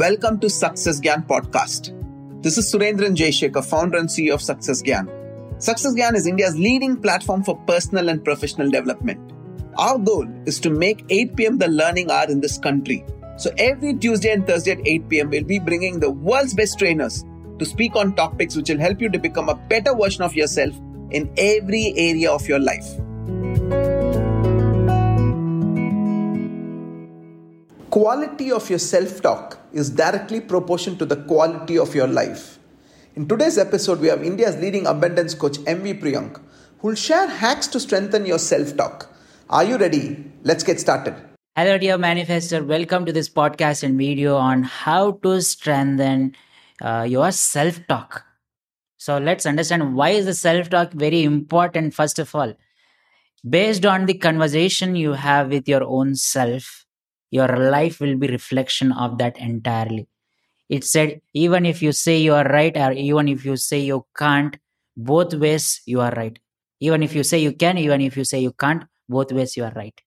Welcome to Success Gyan podcast. This is Surendran Jaishekhar, founder and CEO of Success Gyan. Success Gyan is India's leading platform for personal and professional development. Our goal is to make 8 p.m. the learning hour in this country. So every Tuesday and Thursday at 8 p.m., we'll be bringing the world's best trainers to speak on topics which will help you to become a better version of yourself in every area of your life. Quality of your self talk is directly proportional to the quality of your life. In today's episode, we have India's leading abundance coach, MV Priyank, who will share hacks to strengthen your self talk. Are you ready? Let's get started. Hello, dear manifester. Welcome to this podcast and video on how to strengthen uh, your self talk. So let's understand why is the self talk very important. First of all, based on the conversation you have with your own self, your life will be reflection of that entirely. It said even if you say you are right or even if you say you can't, both ways you are right. Even if you say you can, even if you say you can't, both ways you are right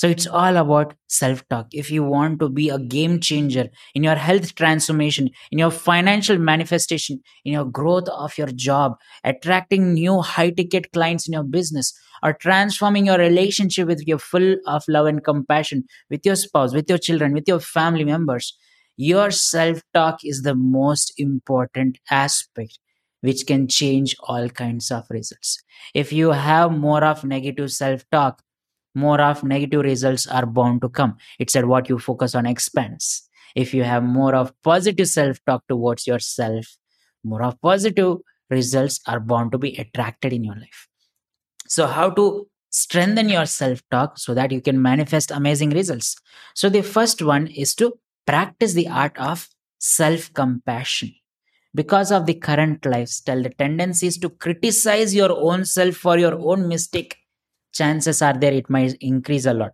so it's all about self talk. If you want to be a game changer in your health transformation, in your financial manifestation, in your growth of your job, attracting new high ticket clients in your business, or transforming your relationship with your full of love and compassion with your spouse, with your children, with your family members, your self talk is the most important aspect which can change all kinds of results. If you have more of negative self talk, more of negative results are bound to come. It said what you focus on expands. If you have more of positive self talk towards yourself, more of positive results are bound to be attracted in your life. So, how to strengthen your self talk so that you can manifest amazing results? So, the first one is to practice the art of self compassion. Because of the current lifestyle, the tendency is to criticize your own self for your own mistake chances are there it might increase a lot.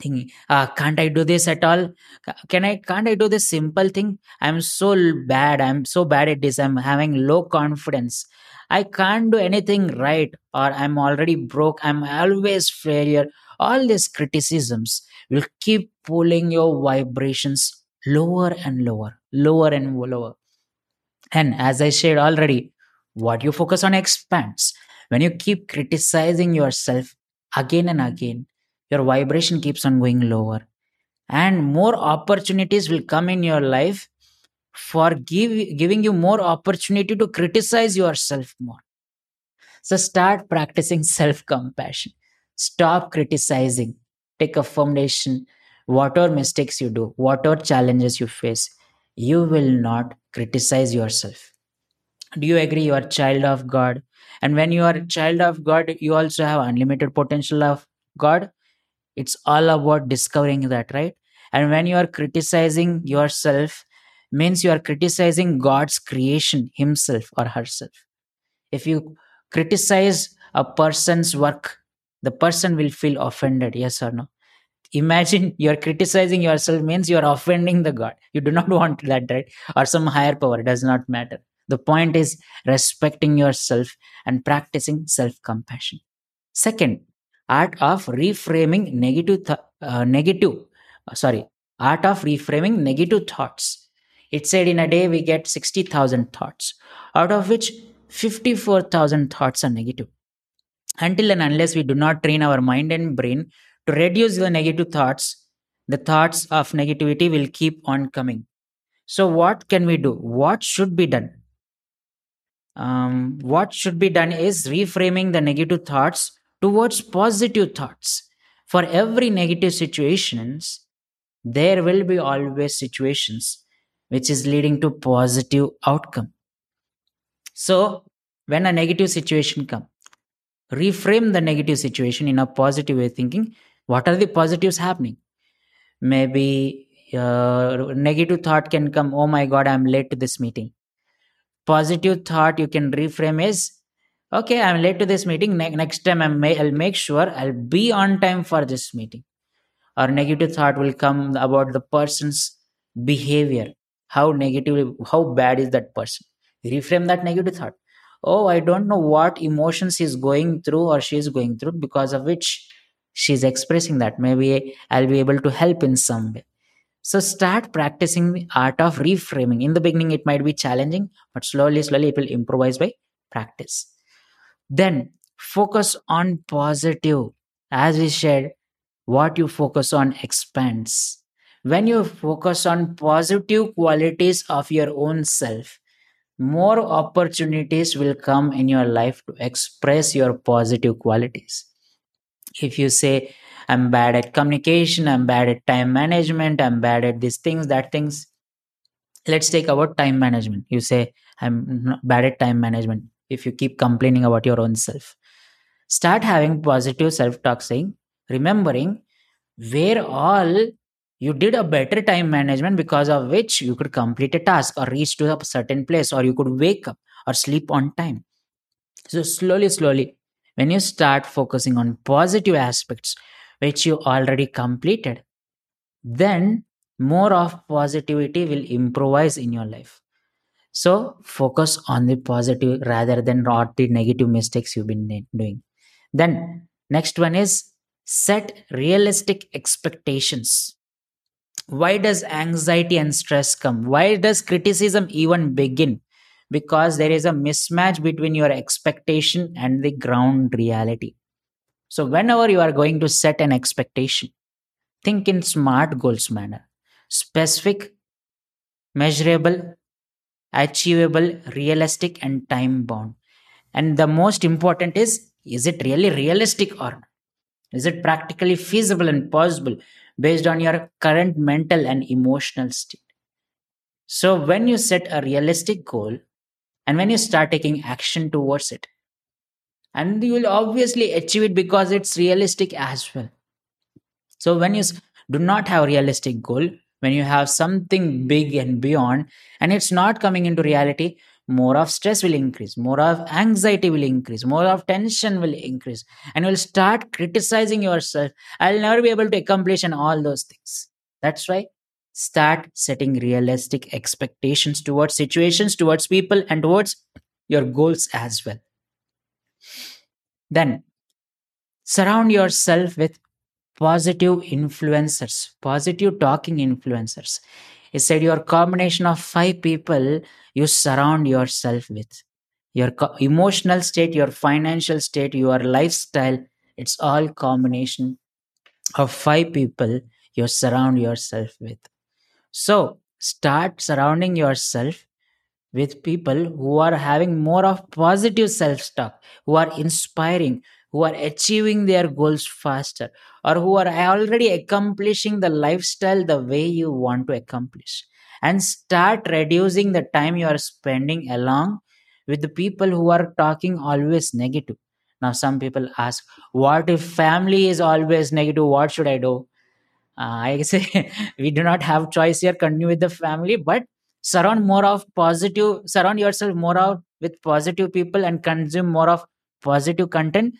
Thinking uh, can't i do this at all? Can i can't i do this simple thing? I'm so bad i'm so bad at this i'm having low confidence. I can't do anything right or i'm already broke i'm always failure. All these criticisms will keep pulling your vibrations lower and lower lower and lower. And as i said already what you focus on expands when you keep criticizing yourself again and again, your vibration keeps on going lower. And more opportunities will come in your life for give, giving you more opportunity to criticize yourself more. So start practicing self compassion. Stop criticizing. Take a foundation. Whatever mistakes you do, whatever challenges you face, you will not criticize yourself. Do you agree you are child of God? and when you are a child of god you also have unlimited potential of god. It's all about discovering that right? And when you are criticizing yourself means you are criticizing god's creation himself or herself. If you criticize a person's work the person will feel offended yes or no? Imagine you're criticizing yourself means you're offending the god. You do not want that right? Or some higher power it does not matter the point is respecting yourself and practicing self compassion. Second, art of reframing negative, th- uh, negative, uh, sorry, art of reframing negative thoughts. It said in a day we get 60,000 thoughts, out of which 54,000 thoughts are negative. Until and unless we do not train our mind and brain to reduce the negative thoughts, the thoughts of negativity will keep on coming. So, what can we do? What should be done? Um, what should be done is reframing the negative thoughts towards positive thoughts. For every negative situations there will be always situations which is leading to positive outcome. So when a negative situation come reframe the negative situation in a positive way thinking what are the positives happening? Maybe uh, negative thought can come oh my god i'm late to this meeting positive thought you can reframe is okay i'm late to this meeting. Ne- next time i will make sure i'll be on time for this meeting. Or negative thought will come about the person's behavior. How negative how bad is that person? Reframe that negative thought. Oh i don't know what emotions he's going through or she's going through because of which she's expressing that. Maybe i'll be able to help in some way So start practicing the art of reframing. In the beginning, it might be challenging, but slowly, slowly, it will improvise by practice. Then focus on positive. As we said, what you focus on expands. When you focus on positive qualities of your own self, more opportunities will come in your life to express your positive qualities. If you say, I'm bad at communication, I'm bad at time management, I'm bad at these things, that things. Let's take about time management. You say, I'm bad at time management. If you keep complaining about your own self, start having positive self talk, saying, remembering where all you did a better time management because of which you could complete a task or reach to a certain place or you could wake up or sleep on time so slowly slowly when you start focusing on positive aspects which you already completed then more of positivity will improvise in your life. So focus on the positive rather than not the negative mistakes you've been doing. Then next one is set realistic expectations. Why does anxiety and stress come? Why does criticism even begin? Because there is a mismatch between your expectation and the ground reality so whenever you are going to set an expectation think in smart goals manner. Specific measurable achievable realistic and time bound and the most important is is it really realistic or not? Is it practically feasible and possible based on your current mental and emotional state? So, when you set a realistic goal and when you start taking action towards it, and you will obviously achieve it because it's realistic as well. So, when you do not have a realistic goal, when you have something big and beyond, and it's not coming into reality, more of stress will increase more of anxiety will increase more of tension will increase and you'll start criticizing yourself. I'll never be able to accomplish and all those things. That's why start setting realistic expectations towards situations towards people and towards your goals as well then surround yourself with positive influencers positive talking influencers he said your combination of five people you surround yourself with. Your co- emotional state, your financial state, your lifestyle, it's all combination of five people you surround yourself with. So start surrounding yourself with people who are having more of positive self-talk, who are inspiring, who are achieving their goals faster, or who are already accomplishing the lifestyle the way you want to accomplish. And start reducing the time you are spending along with the people who are talking always negative. Now, some people ask, What if family is always negative? What should I do? Uh, I say we do not have choice here. Continue with the family, but surround more of positive, surround yourself more of with positive people and consume more of positive content.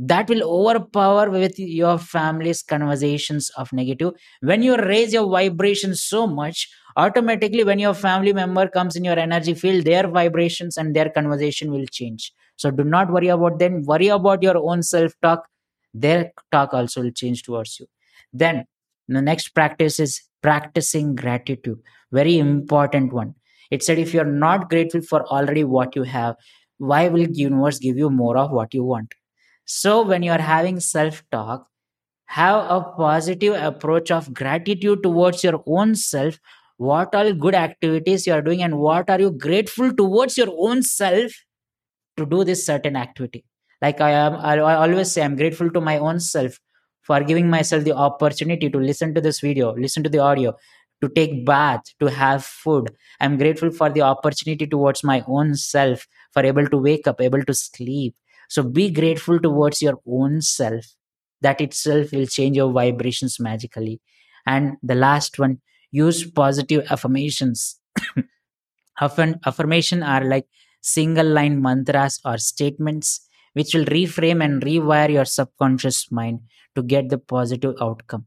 That will overpower with your family's conversations of negative. When you raise your vibration so much automatically when your family member comes in your energy field their vibrations and their conversation will change. So do not worry about them. Worry about your own self talk their talk also will change towards you. Then the next practice is practicing gratitude very important one it said if you're not grateful for already what you have why will universe give you more of what you want so, when you are having self talk, have a positive approach of gratitude towards your own self. What all good activities you are doing, and what are you grateful towards your own self to do this certain activity? Like I am, I always say, I'm grateful to my own self for giving myself the opportunity to listen to this video, listen to the audio, to take bath, to have food. I'm grateful for the opportunity towards my own self for able to wake up, able to sleep, so be grateful towards your own self. That itself will change your vibrations magically. And the last one, use positive affirmations. Often affirmation are like single line mantras or statements which will reframe and rewire your subconscious mind to get the positive outcome.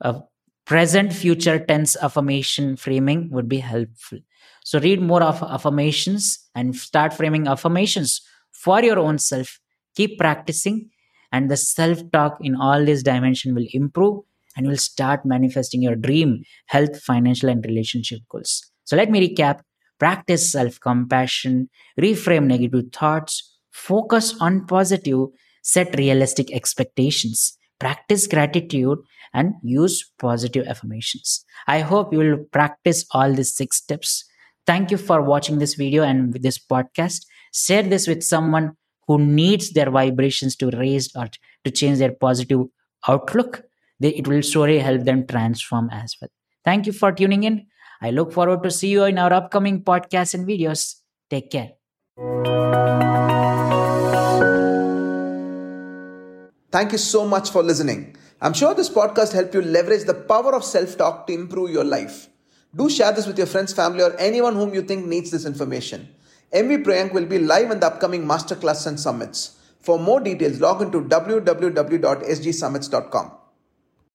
A present future tense affirmation framing would be helpful. So read more of affirmations and start framing affirmations for your own self keep practicing and the self talk in all these dimension will improve and you'll start manifesting your dream health, financial, and relationship goals. So let me recap practice self compassion, reframe negative thoughts, focus on positive, set realistic expectations, practice gratitude, and use positive affirmations. I hope you will practice all these six steps. Thank you for watching this video and this podcast. Share this with someone who needs their vibrations to raise or to change their positive outlook. It will surely help them transform as well. Thank you for tuning in. I look forward to see you in our upcoming podcasts and videos. Take care. Thank you so much for listening. I'm sure this podcast helped you leverage the power of self talk to improve your life. Do share this with your friends, family, or anyone whom you think needs this information. MV Priyank will be live in the upcoming masterclass and summits. For more details, log into www.sgsummits.com.